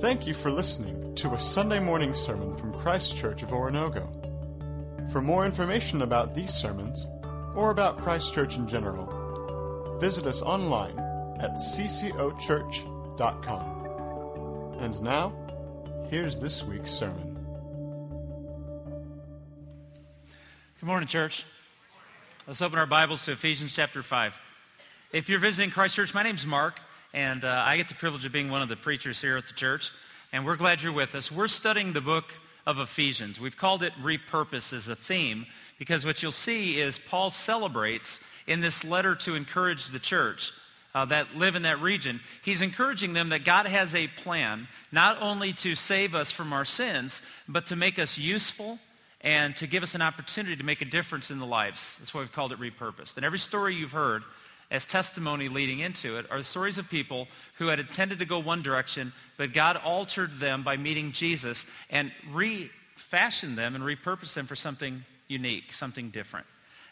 Thank you for listening to a Sunday morning sermon from Christ Church of Oronogo. For more information about these sermons, or about Christ Church in general, visit us online at ccochurch.com. And now, here's this week's sermon. Good morning, church. Let's open our Bibles to Ephesians chapter 5. If you're visiting Christ Church, my name's Mark, and uh, I get the privilege of being one of the preachers here at the church, and we're glad you're with us. We're studying the book of Ephesians. We've called it Repurpose as a theme because what you'll see is Paul celebrates in this letter to encourage the church uh, that live in that region, he's encouraging them that God has a plan not only to save us from our sins, but to make us useful and to give us an opportunity to make a difference in the lives. That's why we've called it repurposed. And every story you've heard as testimony leading into it are stories of people who had intended to go one direction, but God altered them by meeting Jesus and refashioned them and repurposed them for something unique, something different.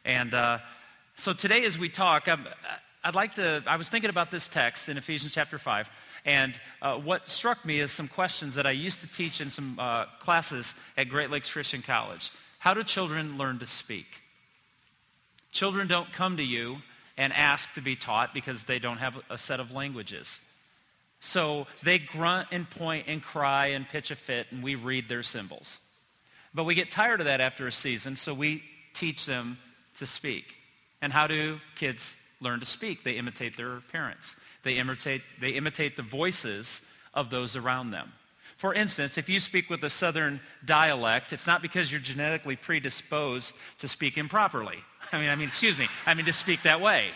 And uh, so today as we talk, I'm, I'd like to, I was thinking about this text in Ephesians chapter 5, and uh, what struck me is some questions that I used to teach in some uh, classes at Great Lakes Christian College. How do children learn to speak? Children don't come to you and ask to be taught because they don't have a set of languages. So they grunt and point and cry and pitch a fit, and we read their symbols. But we get tired of that after a season, so we teach them to speak. And how do kids learn to speak? They imitate their parents. They imitate, they imitate the voices of those around them. For instance, if you speak with a southern dialect, it's not because you're genetically predisposed to speak improperly. I mean, I mean, excuse me, I mean to speak that way.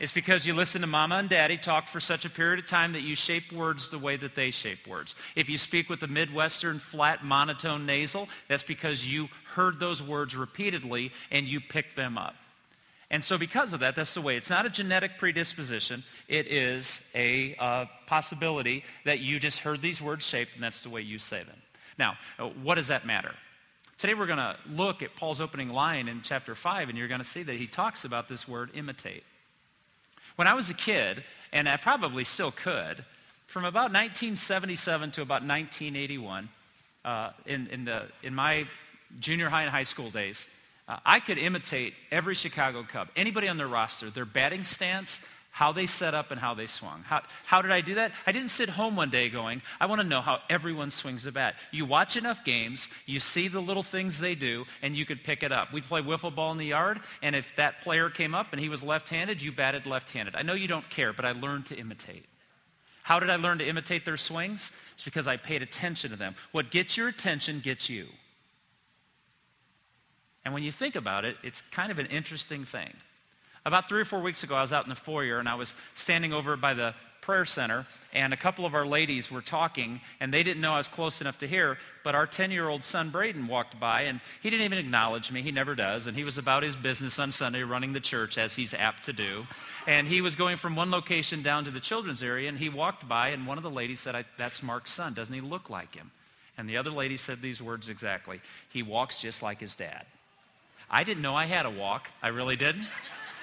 It's because you listen to mama and daddy talk for such a period of time that you shape words the way that they shape words. If you speak with a Midwestern flat monotone nasal, that's because you heard those words repeatedly and you picked them up. And so because of that, that's the way. It's not a genetic predisposition. It is a uh, possibility that you just heard these words shaped and that's the way you say them. Now, uh, what does that matter? Today we're going to look at Paul's opening line in chapter 5, and you're going to see that he talks about this word imitate. When I was a kid, and I probably still could, from about 1977 to about 1981, uh, in, in, the, in my junior high and high school days, uh, I could imitate every Chicago Cub, anybody on their roster, their batting stance, how they set up and how they swung. How, how did I do that? I didn't sit home one day going, I want to know how everyone swings the bat. You watch enough games, you see the little things they do, and you could pick it up. We'd play wiffle ball in the yard, and if that player came up and he was left-handed, you batted left-handed. I know you don't care, but I learned to imitate. How did I learn to imitate their swings? It's because I paid attention to them. What gets your attention gets you. And when you think about it, it's kind of an interesting thing. About three or four weeks ago, I was out in the foyer and I was standing over by the prayer center and a couple of our ladies were talking and they didn't know I was close enough to hear, but our 10-year-old son Braden walked by and he didn't even acknowledge me. He never does. And he was about his business on Sunday running the church as he's apt to do. And he was going from one location down to the children's area and he walked by and one of the ladies said, that's Mark's son. Doesn't he look like him? And the other lady said these words exactly. He walks just like his dad. I didn't know I had a walk. I really didn't.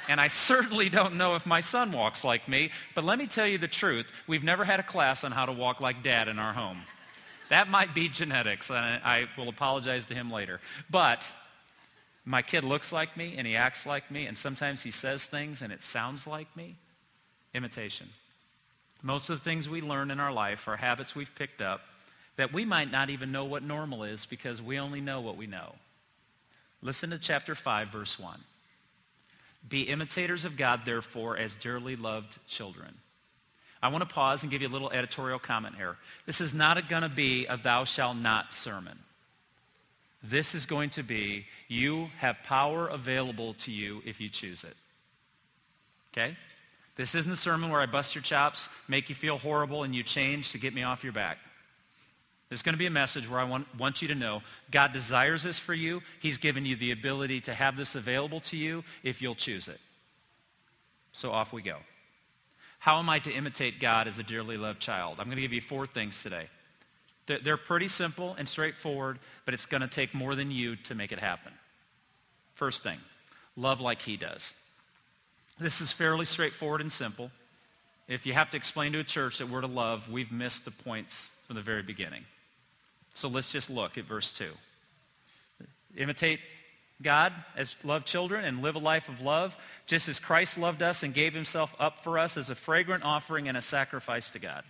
And I certainly don't know if my son walks like me. But let me tell you the truth. We've never had a class on how to walk like dad in our home. That might be genetics, and I will apologize to him later. But my kid looks like me, and he acts like me, and sometimes he says things, and it sounds like me. Imitation. Most of the things we learn in our life are habits we've picked up that we might not even know what normal is because we only know what we know. Listen to chapter 5, verse 1. Be imitators of God, therefore, as dearly loved children. I want to pause and give you a little editorial comment here. This is not going to be a thou shalt not sermon. This is going to be you have power available to you if you choose it. Okay? This isn't a sermon where I bust your chops, make you feel horrible, and you change to get me off your back. There's going to be a message where I want, want you to know God desires this for you. He's given you the ability to have this available to you if you'll choose it. So off we go. How am I to imitate God as a dearly loved child? I'm going to give you four things today. They're pretty simple and straightforward, but it's going to take more than you to make it happen. First thing, love like he does. This is fairly straightforward and simple. if you have to explain to a church that we're to love, we've missed the points from the very beginning. So let's just look at verse 2. Imitate God as love children and live a life of love, just as Christ loved us and gave himself up for us as a fragrant offering and a sacrifice to God.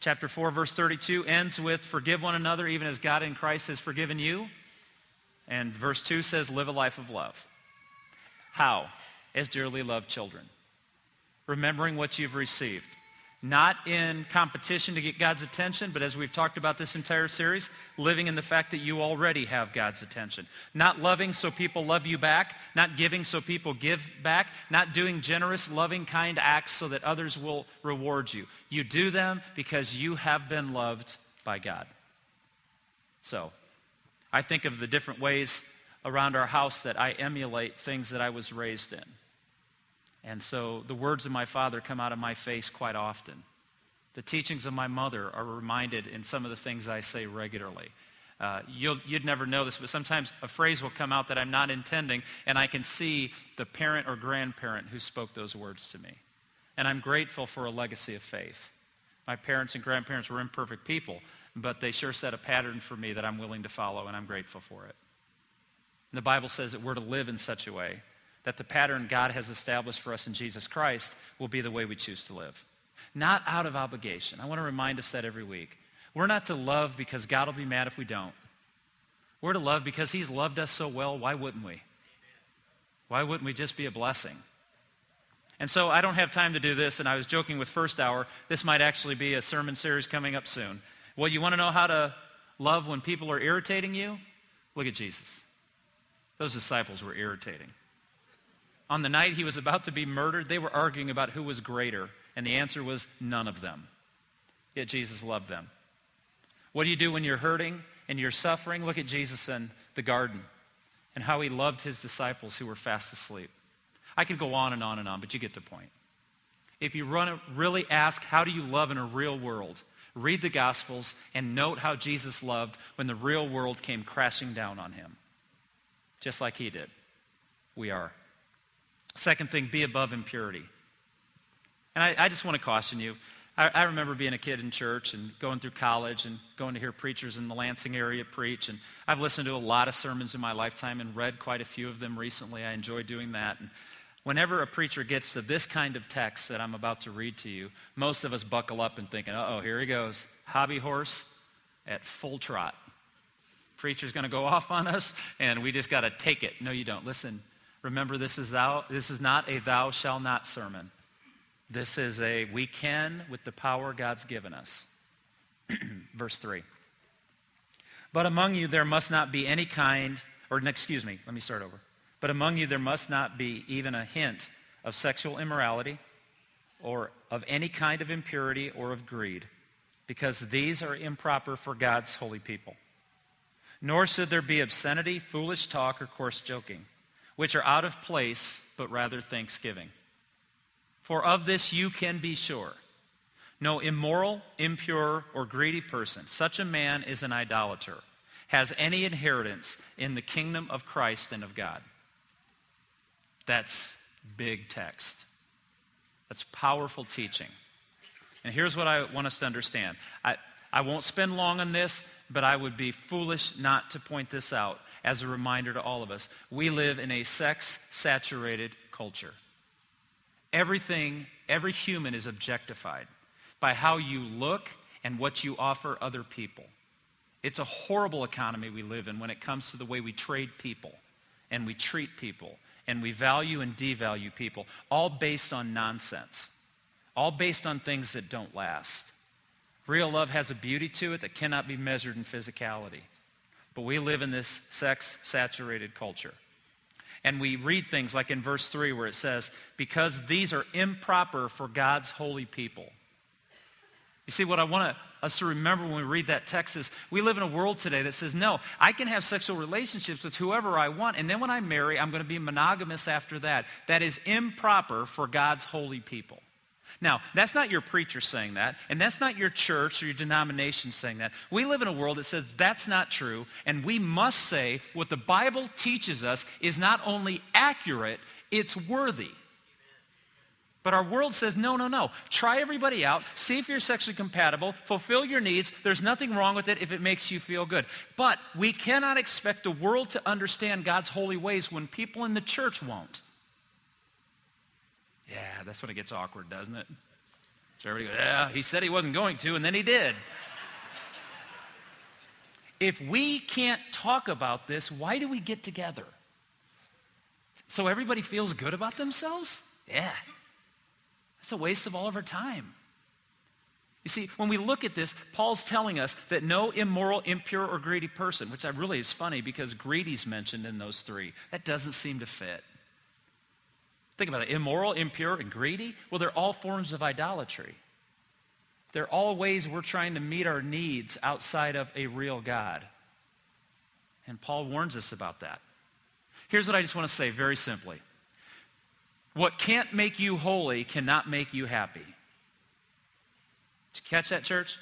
Chapter 4, verse 32 ends with, forgive one another even as God in Christ has forgiven you. And verse 2 says, live a life of love. How? As dearly loved children. Remembering what you've received not in competition to get God's attention, but as we've talked about this entire series, living in the fact that you already have God's attention. Not loving so people love you back, not giving so people give back, not doing generous, loving, kind acts so that others will reward you. You do them because you have been loved by God. So, I think of the different ways around our house that I emulate things that I was raised in. And so the words of my father come out of my face quite often. The teachings of my mother are reminded in some of the things I say regularly. Uh, you would never know this, but sometimes a phrase will come out that I'm not intending, and I can see the parent or grandparent who spoke those words to me. And I'm grateful for a legacy of faith. My parents and grandparents were imperfect people, but they sure set a pattern for me that I'm willing to follow, and I'm grateful for it. And the Bible says that we're to live in such a way that the pattern God has established for us in Jesus Christ will be the way we choose to live. Not out of obligation. I want to remind us that every week. We're not to love because God will be mad if we don't. We're to love because he's loved us so well. Why wouldn't we? Why wouldn't we just be a blessing? And so I don't have time to do this, and I was joking with First Hour. This might actually be a sermon series coming up soon. Well, you want to know how to love when people are irritating you? Look at Jesus. Those disciples were irritating. On the night he was about to be murdered, they were arguing about who was greater, and the answer was none of them. Yet Jesus loved them. What do you do when you're hurting and you're suffering? Look at Jesus in the garden and how he loved his disciples who were fast asleep. I could go on and on and on, but you get the point. If you run, really ask, how do you love in a real world? Read the Gospels and note how Jesus loved when the real world came crashing down on him. Just like he did. We are. Second thing, be above impurity. And I, I just want to caution you. I, I, remember being a kid in church and going through college and going to hear preachers in the Lansing area preach. And I've listened to a lot of sermons in my lifetime and read quite a few of them recently. I enjoy doing that. And whenever a preacher gets to this kind of text that I'm about to read to you, most of us buckle up and thinking, uh-oh, here he goes. Hobby horse at full trot. Preacher's going to go off on us, and we just got to take it. No, you don't. Listen, Remember, this is, thou, this is not a thou shall not sermon. This is a we can with the power God's given us. Verse 3. But among you there must not be any kind, or excuse me, let me start over. But among you there must not be even a hint of sexual immorality or of any kind of impurity or of greed, because these are improper for God's holy people. Nor should there be obscenity, foolish talk, or coarse joking which are out of place, but rather thanksgiving. For of this you can be sure. No immoral, impure, or greedy person, such a man is an idolater, has any inheritance in the kingdom of Christ and of God. That's big text. That's powerful teaching. And here's what I want us to understand. I, I won't spend long on this, but I would be foolish not to point this out as a reminder to all of us. We live in a sex-saturated culture. Everything, every human is objectified by how you look and what you offer other people. It's a horrible economy we live in when it comes to the way we trade people and we treat people and we value and devalue people, all based on nonsense, all based on things that don't last. Real love has a beauty to it that cannot be measured in physicality. But we live in this sex-saturated culture. And we read things like in verse 3 where it says, because these are improper for God's holy people. You see, what I want us to remember when we read that text is we live in a world today that says, no, I can have sexual relationships with whoever I want, and then when I marry, I'm going to be monogamous after that. That is improper for God's holy people. Now, that's not your preacher saying that, and that's not your church or your denomination saying that. We live in a world that says that's not true, and we must say what the Bible teaches us is not only accurate, it's worthy. But our world says, no, no, no. Try everybody out. See if you're sexually compatible. Fulfill your needs. There's nothing wrong with it if it makes you feel good. But we cannot expect the world to understand God's holy ways when people in the church won't. Yeah, that's when it gets awkward, doesn't it? So everybody goes, yeah, he said he wasn't going to, and then he did. if we can't talk about this, why do we get together? So everybody feels good about themselves? Yeah. That's a waste of all of our time. You see, when we look at this, Paul's telling us that no immoral, impure, or greedy person, which I really is funny because greedy's mentioned in those three. That doesn't seem to fit. Think about it. Immoral, impure, and greedy. Well, they're all forms of idolatry. They're all ways we're trying to meet our needs outside of a real God. And Paul warns us about that. Here's what I just want to say very simply. What can't make you holy cannot make you happy. Did you catch that, church?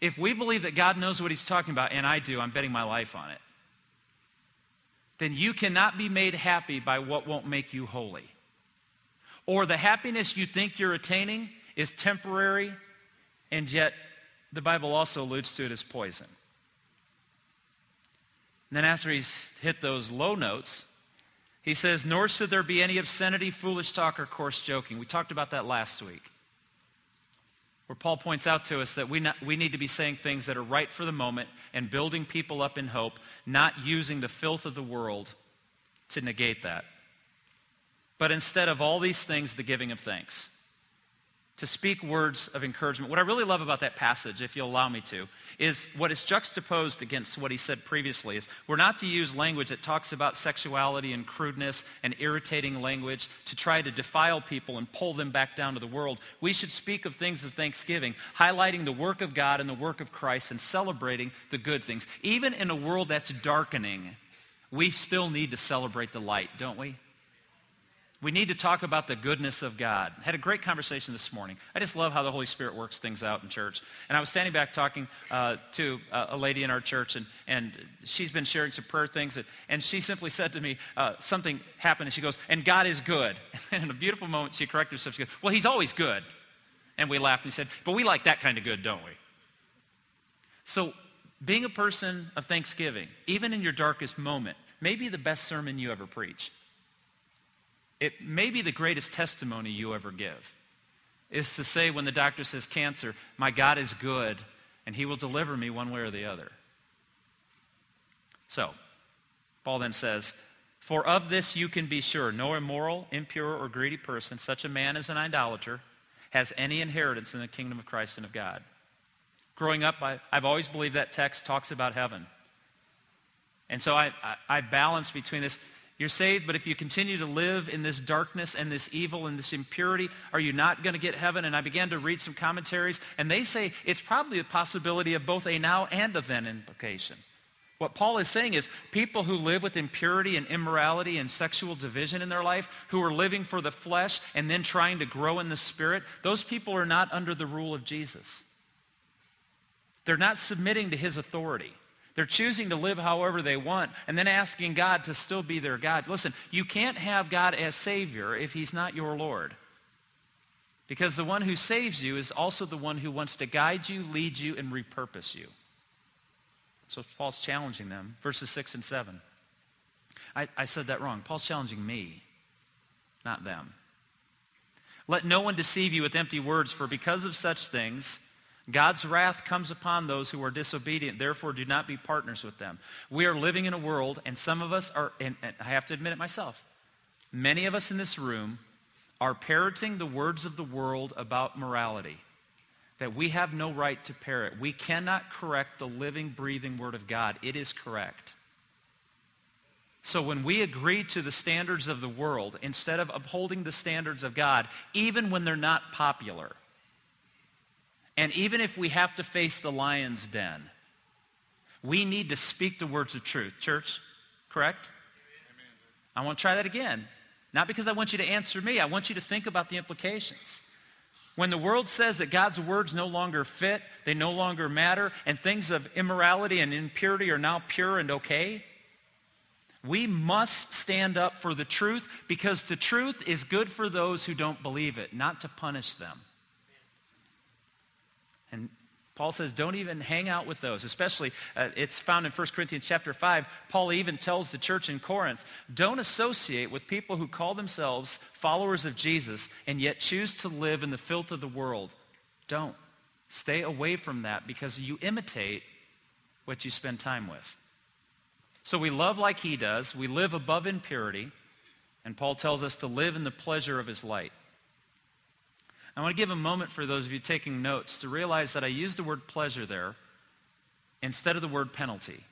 If we believe that God knows what he's talking about, and I do, I'm betting my life on it, then you cannot be made happy by what won't make you holy. Or the happiness you think you're attaining is temporary, and yet the Bible also alludes to it as poison. And then after he's hit those low notes, he says, nor should there be any obscenity, foolish talk, or coarse joking. We talked about that last week. Where Paul points out to us that we, not, we need to be saying things that are right for the moment and building people up in hope, not using the filth of the world to negate that. But instead of all these things, the giving of thanks to speak words of encouragement. What I really love about that passage, if you'll allow me to, is what is juxtaposed against what he said previously is we're not to use language that talks about sexuality and crudeness and irritating language to try to defile people and pull them back down to the world. We should speak of things of thanksgiving, highlighting the work of God and the work of Christ and celebrating the good things. Even in a world that's darkening, we still need to celebrate the light, don't we? We need to talk about the goodness of God. Had a great conversation this morning. I just love how the Holy Spirit works things out in church. And I was standing back talking uh, to uh, a lady in our church, and, and she's been sharing some prayer things. And, and she simply said to me, uh, something happened, and she goes, and God is good. And in a beautiful moment, she corrected herself. She goes, well, he's always good. And we laughed and said, but we like that kind of good, don't we? So being a person of thanksgiving, even in your darkest moment, may be the best sermon you ever preach it may be the greatest testimony you ever give, is to say when the doctor says cancer, my God is good, and he will deliver me one way or the other. So, Paul then says, For of this you can be sure, no immoral, impure, or greedy person, such a man as an idolater, has any inheritance in the kingdom of Christ and of God. Growing up, I, have always believed that text talks about heaven. And so I, I, I balance between this. You're saved, but if you continue to live in this darkness and this evil and this impurity, are you not going to get heaven? And I began to read some commentaries, and they say it's probably a possibility of both a now and a then implication. What Paul is saying is people who live with impurity and immorality and sexual division in their life, who are living for the flesh and then trying to grow in the spirit, those people are not under the rule of Jesus. They're not submitting to his authority. They're choosing to live however they want and then asking God to still be their God. Listen, you can't have God as Savior if he's not your Lord. Because the one who saves you is also the one who wants to guide you, lead you, and repurpose you. So Paul's challenging them. Verses 6 and 7. I, I said that wrong. Paul's challenging me, not them. Let no one deceive you with empty words, for because of such things, God's wrath comes upon those who are disobedient. Therefore, do not be partners with them. We are living in a world, and some of us are, and, and I have to admit it myself, many of us in this room are parroting the words of the world about morality that we have no right to parrot. We cannot correct the living, breathing word of God. It is correct. So when we agree to the standards of the world instead of upholding the standards of God, even when they're not popular, and even if we have to face the lion's den, we need to speak the words of truth. Church, correct? Amen. I want to try that again. Not because I want you to answer me. I want you to think about the implications. When the world says that God's words no longer fit, they no longer matter, and things of immorality and impurity are now pure and okay, We must stand up for the truth because the truth is good for those who don't believe it, not to punish them. Paul says, don't even hang out with those. Especially, uh, it's found in 1 Corinthians chapter 5. Paul even tells the church in Corinth, don't associate with people who call themselves followers of Jesus and yet choose to live in the filth of the world. Don't. Stay away from that because you imitate what you spend time with. So we love like he does. We live above impurity. And Paul tells us to live in the pleasure of his light. I want to give a moment for those of you taking notes to realize that I used the word pleasure there instead of the word penalty.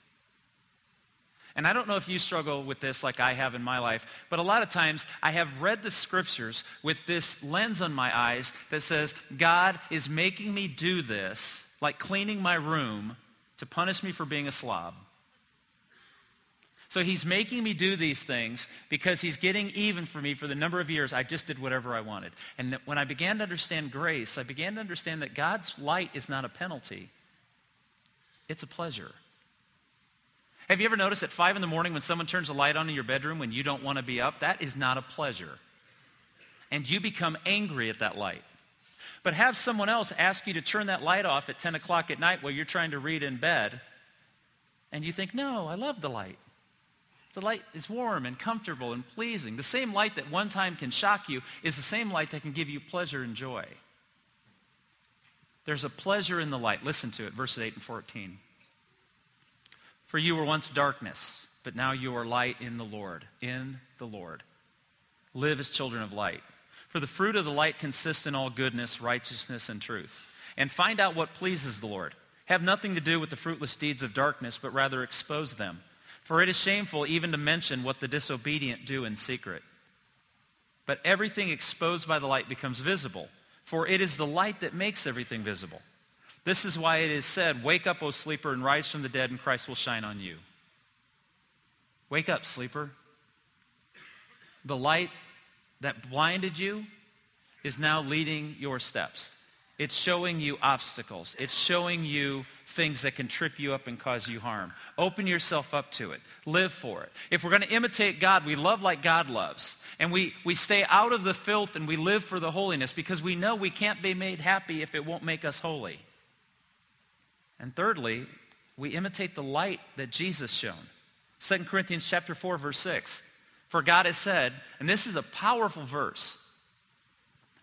And I don't know if you struggle with this like I have in my life, but a lot of times I have read the scriptures with this lens on my eyes that says, God is making me do this, like cleaning my room, to punish me for being a slob. So he's making me do these things because he's getting even for me for the number of years I just did whatever I wanted. And when I began to understand grace, I began to understand that God's light is not a penalty. It's a pleasure. Have you ever noticed at 5 in the morning when someone turns a light on in your bedroom when you don't want to be up? That is not a pleasure. And you become angry at that light. But have someone else ask you to turn that light off at 10 o'clock at night while you're trying to read in bed. And you think, no, I love the light. The light is warm and comfortable and pleasing. The same light that one time can shock you is the same light that can give you pleasure and joy. There's a pleasure in the light. Listen to it, verses 8 and 14. For you were once darkness, but now you are light in the Lord. In the Lord. Live as children of light. For the fruit of the light consists in all goodness, righteousness, and truth. And find out what pleases the Lord. Have nothing to do with the fruitless deeds of darkness, but rather expose them. For it is shameful even to mention what the disobedient do in secret. But everything exposed by the light becomes visible, for it is the light that makes everything visible. This is why it is said, Wake up, O sleeper, and rise from the dead, and Christ will shine on you. Wake up, sleeper. The light that blinded you is now leading your steps. It's showing you obstacles. It's showing you things that can trip you up and cause you harm. Open yourself up to it. Live for it. If we're going to imitate God, we love like God loves. And we, we stay out of the filth and we live for the holiness because we know we can't be made happy if it won't make us holy. And thirdly, we imitate the light that Jesus shone. 2 Corinthians chapter 4, verse 6. For God has said, and this is a powerful verse,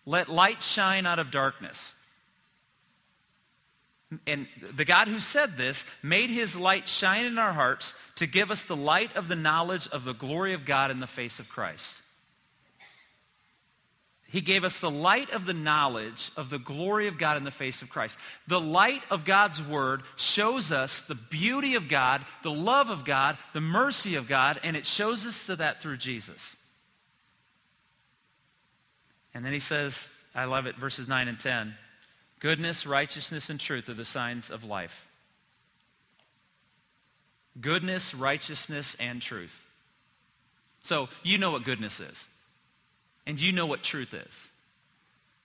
let light shine out of darkness. And the God who said this made his light shine in our hearts to give us the light of the knowledge of the glory of God in the face of Christ. He gave us the light of the knowledge of the glory of God in the face of Christ. The light of God's word shows us the beauty of God, the love of God, the mercy of God, and it shows us to that through Jesus. And then he says, I love it, verses 9 and 10. Goodness, righteousness, and truth are the signs of life. Goodness, righteousness, and truth. So you know what goodness is. And you know what truth is.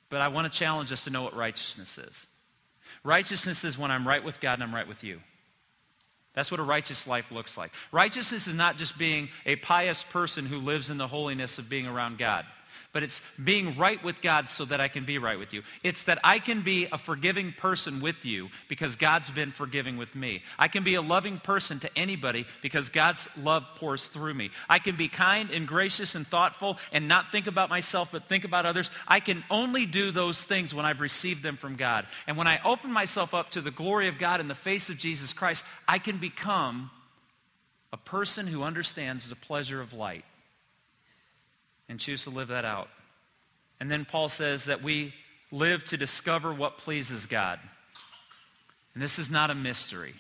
But I want to challenge us to know what righteousness is. Righteousness is when I'm right with God and I'm right with you. That's what a righteous life looks like. Righteousness is not just being a pious person who lives in the holiness of being around God but it's being right with God so that I can be right with you. It's that I can be a forgiving person with you because God's been forgiving with me. I can be a loving person to anybody because God's love pours through me. I can be kind and gracious and thoughtful and not think about myself but think about others. I can only do those things when I've received them from God. And when I open myself up to the glory of God in the face of Jesus Christ, I can become a person who understands the pleasure of light and choose to live that out. And then Paul says that we live to discover what pleases God. And this is not a mystery.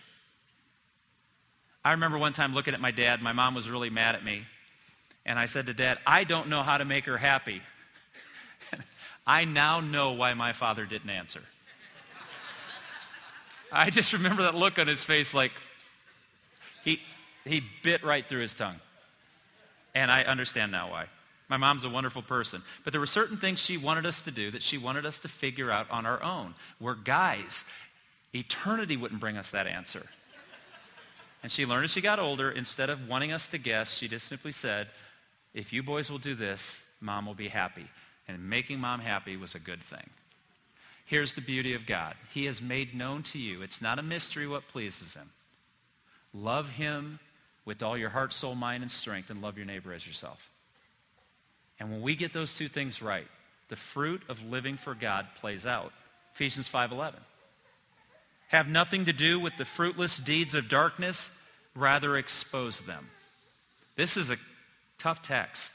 I remember one time looking at my dad. My mom was really mad at me. And I said to dad, I don't know how to make her happy. I now know why my father didn't answer. I just remember that look on his face like he, he bit right through his tongue. And I understand now why. My mom's a wonderful person. But there were certain things she wanted us to do that she wanted us to figure out on our own. We're guys. Eternity wouldn't bring us that answer. And she learned as she got older, instead of wanting us to guess, she just simply said, if you boys will do this, mom will be happy. And making mom happy was a good thing. Here's the beauty of God. He has made known to you. It's not a mystery what pleases him. Love him with all your heart, soul, mind, and strength, and love your neighbor as yourself. And when we get those two things right, the fruit of living for God plays out. Ephesians 5.11. Have nothing to do with the fruitless deeds of darkness, rather expose them. This is a tough text.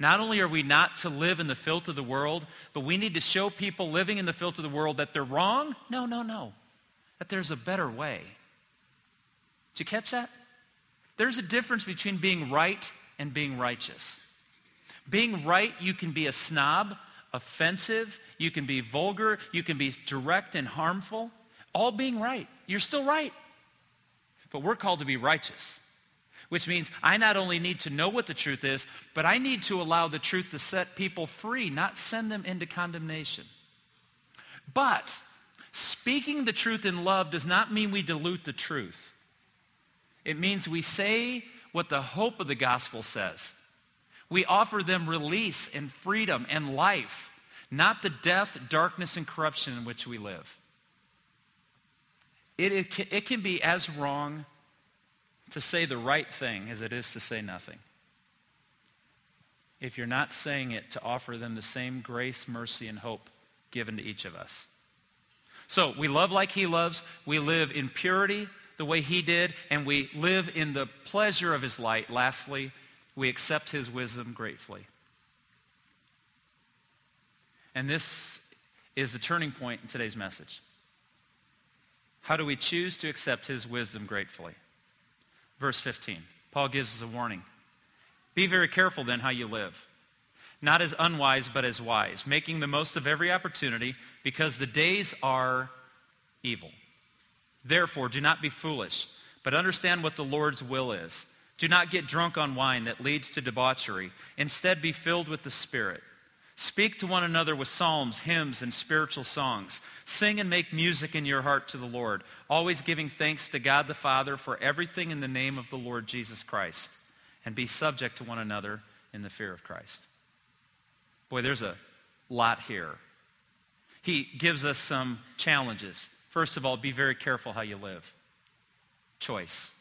Not only are we not to live in the filth of the world, but we need to show people living in the filth of the world that they're wrong. No, no, no. That there's a better way. Did you catch that? There's a difference between being right and being righteous. Being right, you can be a snob, offensive, you can be vulgar, you can be direct and harmful. All being right. You're still right. But we're called to be righteous which means I not only need to know what the truth is, but I need to allow the truth to set people free, not send them into condemnation. But speaking the truth in love does not mean we dilute the truth. It means we say what the hope of the gospel says. We offer them release and freedom and life, not the death, darkness, and corruption in which we live. It, it, can, it can be as wrong to say the right thing as it is to say nothing. If you're not saying it, to offer them the same grace, mercy, and hope given to each of us. So we love like he loves. We live in purity the way he did, and we live in the pleasure of his light. Lastly, we accept his wisdom gratefully. And this is the turning point in today's message. How do we choose to accept his wisdom gratefully? Verse 15. Paul gives us a warning. Be very careful then how you live. Not as unwise, but as wise, making the most of every opportunity because the days are evil. Therefore, do not be foolish, but understand what the Lord's will is. Do not get drunk on wine that leads to debauchery. Instead, be filled with the Spirit Speak to one another with psalms, hymns, and spiritual songs. Sing and make music in your heart to the Lord, always giving thanks to God the Father for everything in the name of the Lord Jesus Christ. And be subject to one another in the fear of Christ. Boy, there's a lot here. He gives us some challenges. First of all, be very careful how you live. Choice.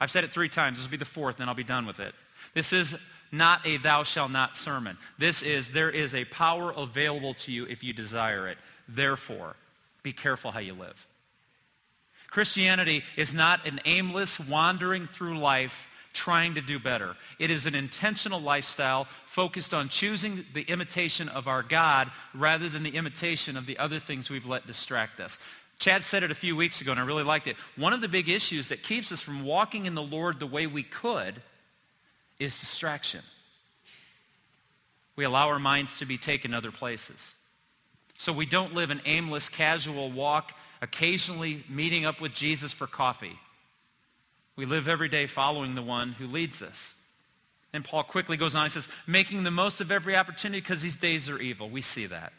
I've said it three times. This will be the fourth, and I'll be done with it. This is not a thou shalt not sermon. This is there is a power available to you if you desire it. Therefore, be careful how you live. Christianity is not an aimless wandering through life trying to do better. It is an intentional lifestyle focused on choosing the imitation of our God rather than the imitation of the other things we've let distract us. Chad said it a few weeks ago, and I really liked it. One of the big issues that keeps us from walking in the Lord the way we could is distraction. We allow our minds to be taken other places. So we don't live an aimless, casual walk, occasionally meeting up with Jesus for coffee. We live every day following the one who leads us. And Paul quickly goes on and says, making the most of every opportunity because these days are evil. We see that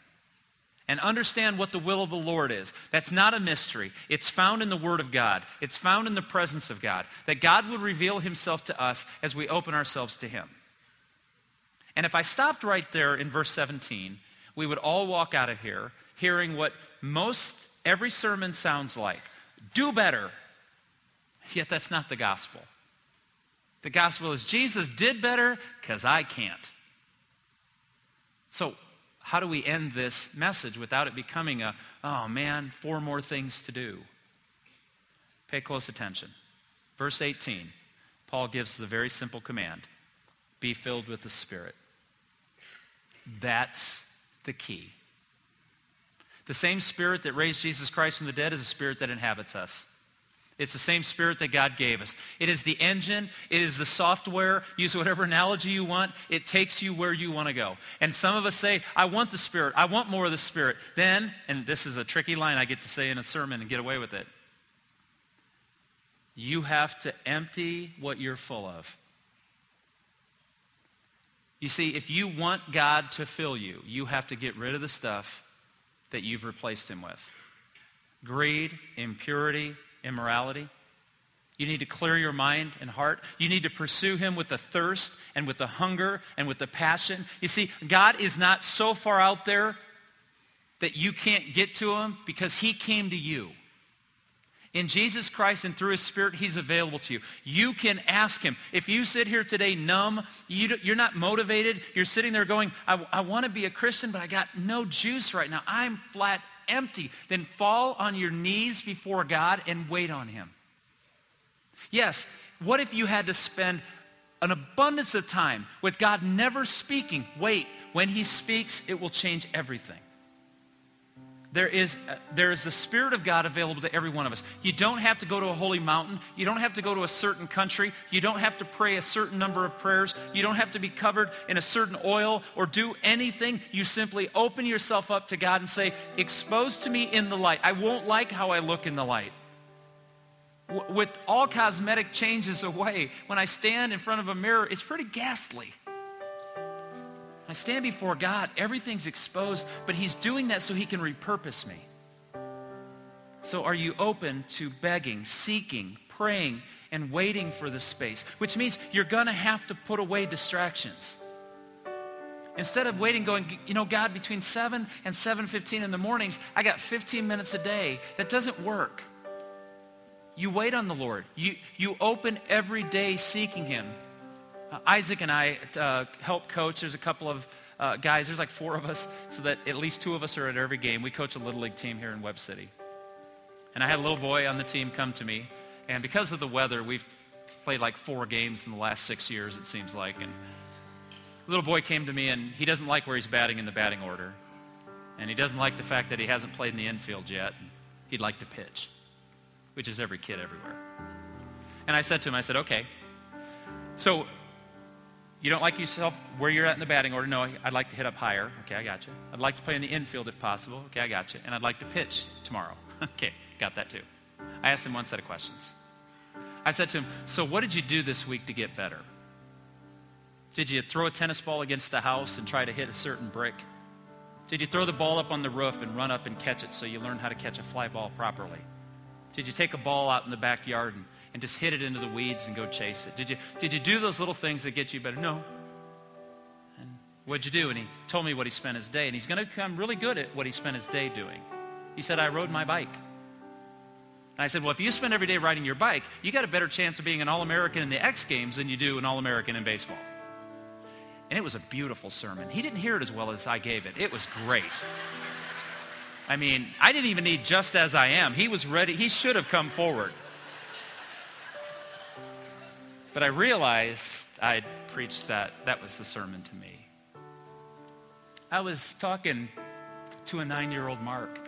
and understand what the will of the Lord is. That's not a mystery. It's found in the Word of God. It's found in the presence of God. That God would reveal himself to us as we open ourselves to him. And if I stopped right there in verse 17, we would all walk out of here hearing what most every sermon sounds like. Do better. Yet that's not the gospel. The gospel is Jesus did better because I can't. So how do we end this message without it becoming a, oh man, four more things to do? Pay close attention. Verse 18, Paul gives us a very simple command. Be filled with the Spirit. That's the key. The same Spirit that raised Jesus Christ from the dead is a Spirit that inhabits us. It's the same spirit that God gave us. It is the engine. It is the software. Use whatever analogy you want. It takes you where you want to go. And some of us say, I want the spirit. I want more of the spirit. Then, and this is a tricky line I get to say in a sermon and get away with it. You have to empty what you're full of. You see, if you want God to fill you, you have to get rid of the stuff that you've replaced him with. Greed, impurity, immorality. You need to clear your mind and heart. You need to pursue him with the thirst and with the hunger and with the passion. You see, God is not so far out there that you can't get to him because he came to you. In Jesus Christ and through his spirit, he's available to you. You can ask him. If you sit here today numb, you, are not motivated, you're sitting there going, I, I want to be a Christian, but I got no juice right now. I'm flat empty. Then fall on your knees before God and wait on him. Yes, what if you had to spend an abundance of time with God never speaking? Wait, when he speaks, it will change everything. There is, uh, there is the Spirit of God available to every one of us. You don't have to go to a holy mountain. You don't have to go to a certain country. You don't have to pray a certain number of prayers. You don't have to be covered in a certain oil or do anything. You simply open yourself up to God and say, expose to me in the light. I won't like how I look in the light. With all cosmetic changes away, when I stand in front of a mirror, it's pretty ghastly. I stand before God, everything's exposed, but he's doing that so he can repurpose me. So are you open to begging, seeking, praying, and waiting for the space? Which means you're going to have to put away distractions. Instead of waiting going, you know, God, between 7 and 7.15 in the mornings, I got 15 minutes a day. That doesn't work. You wait on the Lord. You, you open every day seeking him. Uh, Isaac and I uh, help coach. There's a couple of uh, guys. There's like four of us, so that at least two of us are at every game. We coach a Little League team here in Webb City. And I had a little boy on the team come to me. And because of the weather, we've played like four games in the last six years, it seems like. And little boy came to me, and he doesn't like where he's batting in the batting order. And he doesn't like the fact that he hasn't played in the infield yet. He'd like to pitch, which is every kid everywhere. And I said to him, I said, okay, so you don't like yourself where you're at in the batting order? No, I'd like to hit up higher. Okay, I got you. I'd like to play in the infield if possible. Okay, I got you. And I'd like to pitch tomorrow. okay, got that too. I asked him one set of questions. I said to him, so what did you do this week to get better? Did you throw a tennis ball against the house and try to hit a certain brick? Did you throw the ball up on the roof and run up and catch it so you learn how to catch a fly ball properly? Did you take a ball out in the backyard and and just hit it into the weeds and go chase it? Did you, did you do those little things that get you better? No. And what'd you do? And he told me what he spent his day. And he's going to become really good at what he spent his day doing. He said, I rode my bike. And I said, well, if you spend every day riding your bike, you got a better chance of being an All-American in the X Games than you do an All-American in baseball. And it was a beautiful sermon. He didn't hear it as well as I gave it. It was great. I mean, I didn't even need just as I am. He was ready. He should have come forward. But I realized I'd preached that. That was the sermon to me. I was talking to a nine-year-old Mark.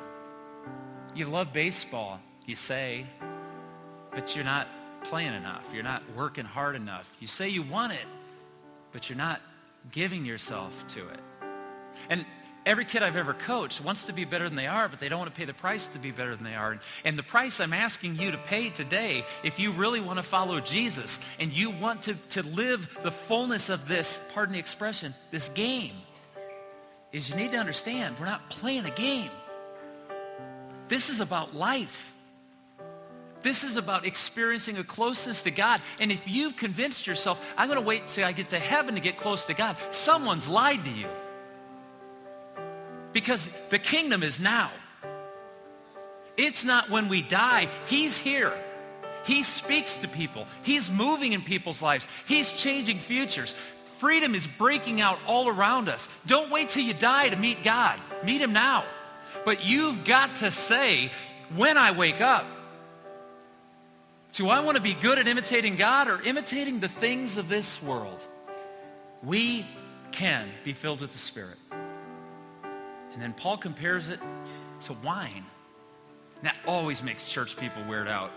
You love baseball, you say, but you're not playing enough. You're not working hard enough. You say you want it, but you're not giving yourself to it. And Every kid I've ever coached wants to be better than they are, but they don't want to pay the price to be better than they are. And the price I'm asking you to pay today, if you really want to follow Jesus and you want to, to live the fullness of this, pardon the expression, this game, is you need to understand we're not playing a game. This is about life. This is about experiencing a closeness to God. And if you've convinced yourself, I'm going to wait until I get to heaven to get close to God, someone's lied to you. Because the kingdom is now. It's not when we die. He's here. He speaks to people. He's moving in people's lives. He's changing futures. Freedom is breaking out all around us. Don't wait till you die to meet God. Meet him now. But you've got to say, when I wake up, do I want to be good at imitating God or imitating the things of this world? We can be filled with the Spirit. And then Paul compares it to wine. And That always makes church people weird out.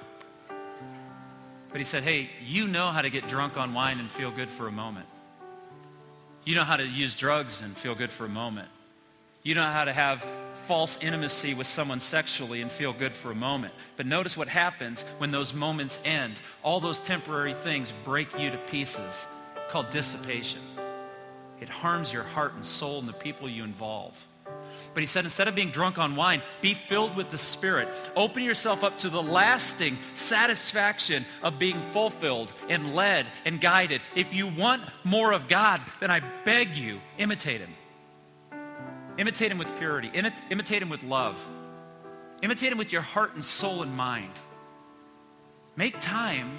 But he said, hey, you know how to get drunk on wine and feel good for a moment. You know how to use drugs and feel good for a moment. You know how to have false intimacy with someone sexually and feel good for a moment. But notice what happens when those moments end. All those temporary things break you to pieces called dissipation. It harms your heart and soul and the people you involve. But he said, instead of being drunk on wine, be filled with the Spirit. Open yourself up to the lasting satisfaction of being fulfilled and led and guided. If you want more of God, then I beg you, imitate him. Imitate him with purity. Imitate him with love. Imitate him with your heart and soul and mind. Make time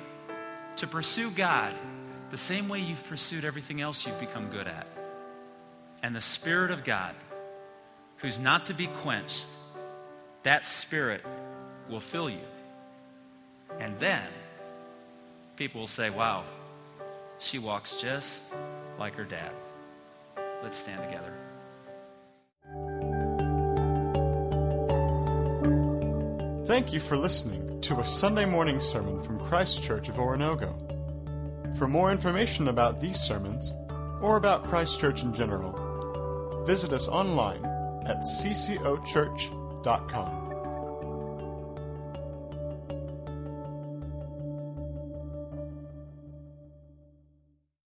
to pursue God the same way you've pursued everything else you've become good at. And the Spirit of God, who's not to be quenched, that Spirit will fill you. And then people will say, wow, she walks just like her dad. Let's stand together. Thank you for listening to a Sunday morning sermon from Christ Church of Oronogo. For more information about these sermons, or about Christ Church in general, visit us online at ccochurch.com.